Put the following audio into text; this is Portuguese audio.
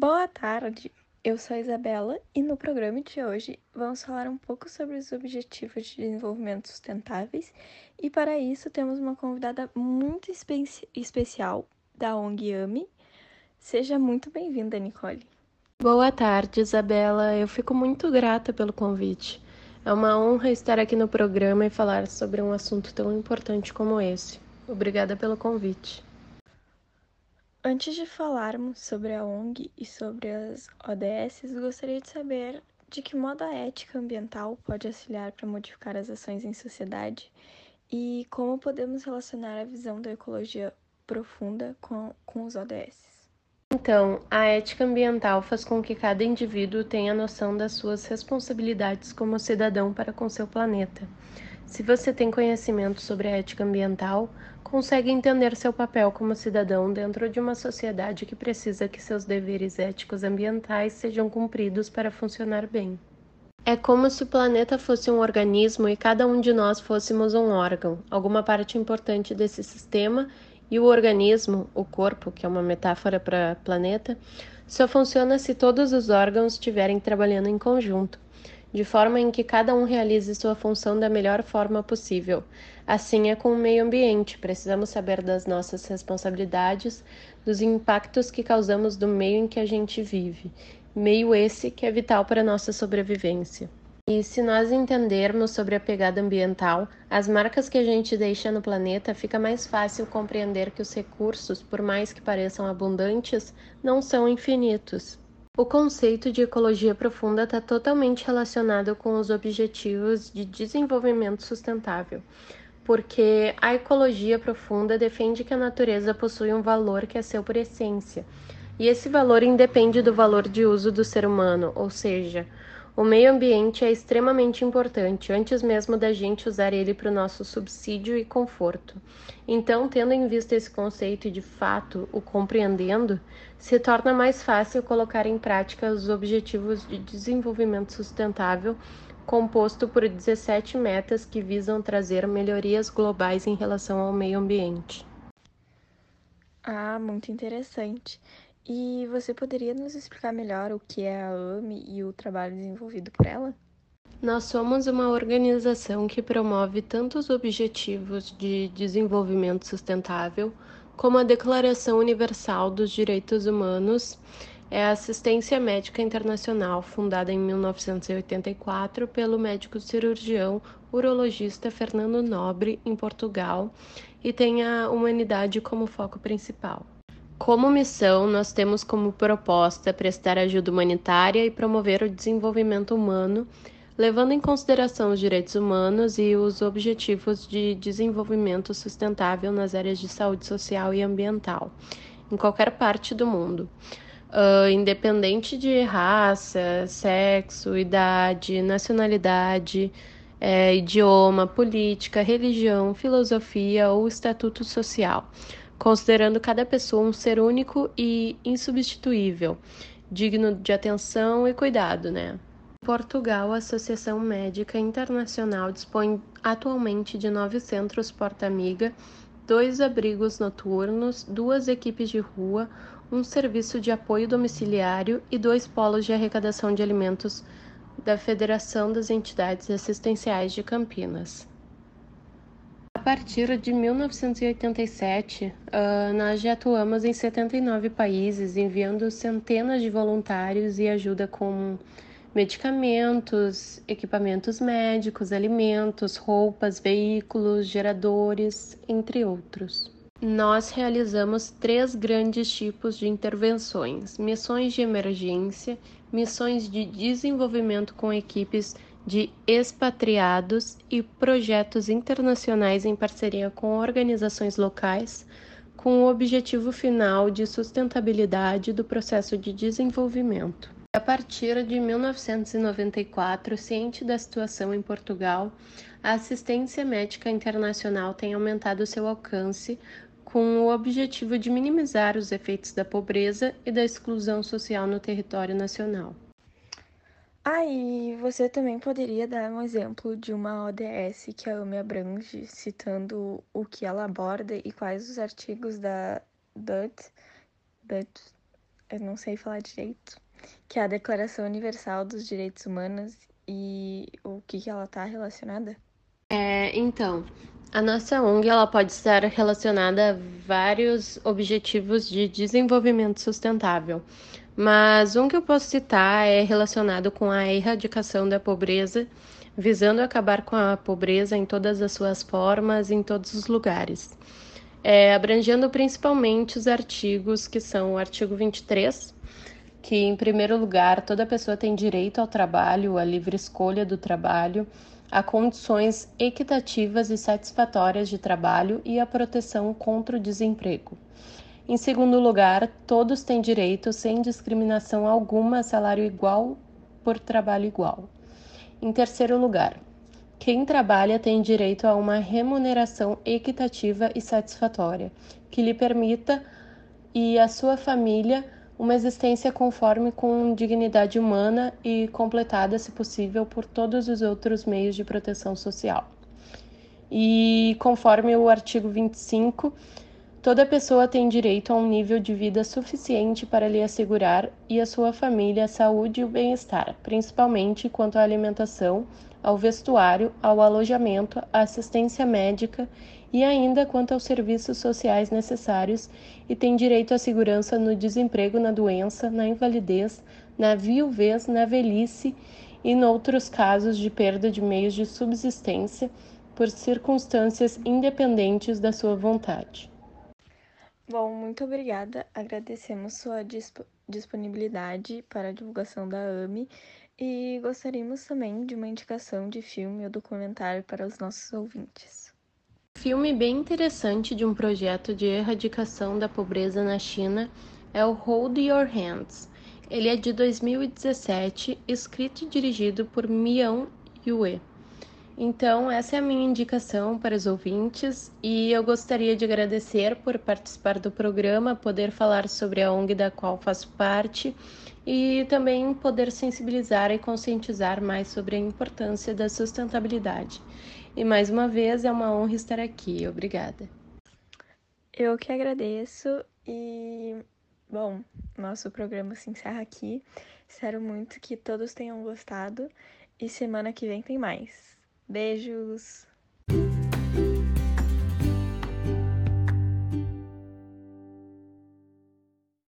Boa tarde, eu sou a Isabela e no programa de hoje vamos falar um pouco sobre os Objetivos de Desenvolvimento Sustentáveis e para isso temos uma convidada muito espe especial da ONG AMI. Seja muito bem-vinda, Nicole. Boa tarde, Isabela. Eu fico muito grata pelo convite. É uma honra estar aqui no programa e falar sobre um assunto tão importante como esse. Obrigada pelo convite. Antes de falarmos sobre a ONG e sobre as ODS, gostaria de saber de que modo a ética ambiental pode auxiliar para modificar as ações em sociedade e como podemos relacionar a visão da ecologia profunda com, com os ODS. Então, a ética ambiental faz com que cada indivíduo tenha noção das suas responsabilidades como cidadão para com seu planeta. Se você tem conhecimento sobre a ética ambiental, consegue entender seu papel como cidadão dentro de uma sociedade que precisa que seus deveres éticos ambientais sejam cumpridos para funcionar bem. É como se o planeta fosse um organismo e cada um de nós fôssemos um órgão, alguma parte importante desse sistema, e o organismo, o corpo, que é uma metáfora para planeta, só funciona se todos os órgãos estiverem trabalhando em conjunto de forma em que cada um realize sua função da melhor forma possível. Assim é com o meio ambiente, precisamos saber das nossas responsabilidades, dos impactos que causamos do meio em que a gente vive, meio esse que é vital para a nossa sobrevivência. E se nós entendermos sobre a pegada ambiental, as marcas que a gente deixa no planeta, fica mais fácil compreender que os recursos, por mais que pareçam abundantes, não são infinitos. O conceito de ecologia profunda está totalmente relacionado com os objetivos de desenvolvimento sustentável, porque a ecologia profunda defende que a natureza possui um valor que é seu por essência, e esse valor independe do valor de uso do ser humano, ou seja, o meio ambiente é extremamente importante, antes mesmo da gente usar ele para o nosso subsídio e conforto. Então, tendo em vista esse conceito e de fato o compreendendo, se torna mais fácil colocar em prática os Objetivos de Desenvolvimento Sustentável, composto por 17 metas que visam trazer melhorias globais em relação ao meio ambiente. Ah, muito interessante. E você poderia nos explicar melhor o que é a AME e o trabalho desenvolvido por ela? Nós somos uma organização que promove tanto os Objetivos de Desenvolvimento Sustentável, como a Declaração Universal dos Direitos Humanos, é a Assistência Médica Internacional, fundada em 1984 pelo médico cirurgião urologista Fernando Nobre, em Portugal, e tem a humanidade como foco principal. Como missão, nós temos como proposta prestar ajuda humanitária e promover o desenvolvimento humano, levando em consideração os direitos humanos e os objetivos de desenvolvimento sustentável nas áreas de saúde social e ambiental, em qualquer parte do mundo. Uh, independente de raça, sexo, idade, nacionalidade, é, idioma, política, religião, filosofia ou estatuto social considerando cada pessoa um ser único e insubstituível, digno de atenção e cuidado, né? Em Portugal, a Associação Médica Internacional dispõe atualmente de nove centros porta-amiga, dois abrigos noturnos, duas equipes de rua, um serviço de apoio domiciliário e dois polos de arrecadação de alimentos da Federação das Entidades Assistenciais de Campinas partir de 1987, uh, ah, nós já atuamos em 79 países, enviando centenas de voluntários e ajuda com medicamentos, equipamentos médicos, alimentos, roupas, veículos, geradores, entre outros. Nós realizamos três grandes tipos de intervenções: missões de emergência, missões de desenvolvimento com equipes de expatriados e projetos internacionais em parceria com organizações locais, com o objetivo final de sustentabilidade do processo de desenvolvimento. A partir de 1994, ciente da situação em Portugal, a assistência médica internacional tem aumentado seu alcance com o objetivo de minimizar os efeitos da pobreza e da exclusão social no território nacional. E você também poderia dar um exemplo de uma ODS que a AME abrange, citando o que ela aborda e quais os artigos da DUT, DUT eu não sei falar direito, que é a Declaração Universal dos Direitos Humanos e o que, que ela está relacionada? É, então, a nossa ONG ela pode estar relacionada a vários objetivos de desenvolvimento sustentável, mas um que eu posso citar é relacionado com a erradicação da pobreza, visando acabar com a pobreza em todas as suas formas, em todos os lugares. É, abrangendo principalmente os artigos que são o artigo 23, que, em primeiro lugar, toda pessoa tem direito ao trabalho, à livre escolha do trabalho, a condições equitativas e satisfatórias de trabalho e a proteção contra o desemprego. Em segundo lugar, todos têm direito, sem discriminação alguma, a salário igual por trabalho igual. Em terceiro lugar, quem trabalha tem direito a uma remuneração equitativa e satisfatória, que lhe permita e a sua família uma existência conforme com dignidade humana e completada, se possível, por todos os outros meios de proteção social. E conforme o artigo 25, Toda pessoa tem direito a um nível de vida suficiente para lhe assegurar e a sua família a saúde e o bem-estar, principalmente quanto à alimentação, ao vestuário, ao alojamento, à assistência médica e ainda quanto aos serviços sociais necessários, e tem direito à segurança no desemprego, na doença, na invalidez, na viuvez, na velhice e noutros casos de perda de meios de subsistência por circunstâncias independentes da sua vontade. Bom, muito obrigada. Agradecemos sua disp disponibilidade para a divulgação da AME e gostaríamos também de uma indicação de filme ou documentário para os nossos ouvintes. Filme bem interessante de um projeto de erradicação da pobreza na China é o Hold Your Hands. Ele é de 2017, escrito e dirigido por Mian Yue. Então, essa é a minha indicação para os ouvintes e eu gostaria de agradecer por participar do programa, poder falar sobre a ONG da qual faço parte e também poder sensibilizar e conscientizar mais sobre a importância da sustentabilidade. E mais uma vez é uma honra estar aqui. Obrigada. Eu que agradeço e, bom, nosso programa se encerra aqui. Espero muito que todos tenham gostado e semana que vem tem mais. Beijos!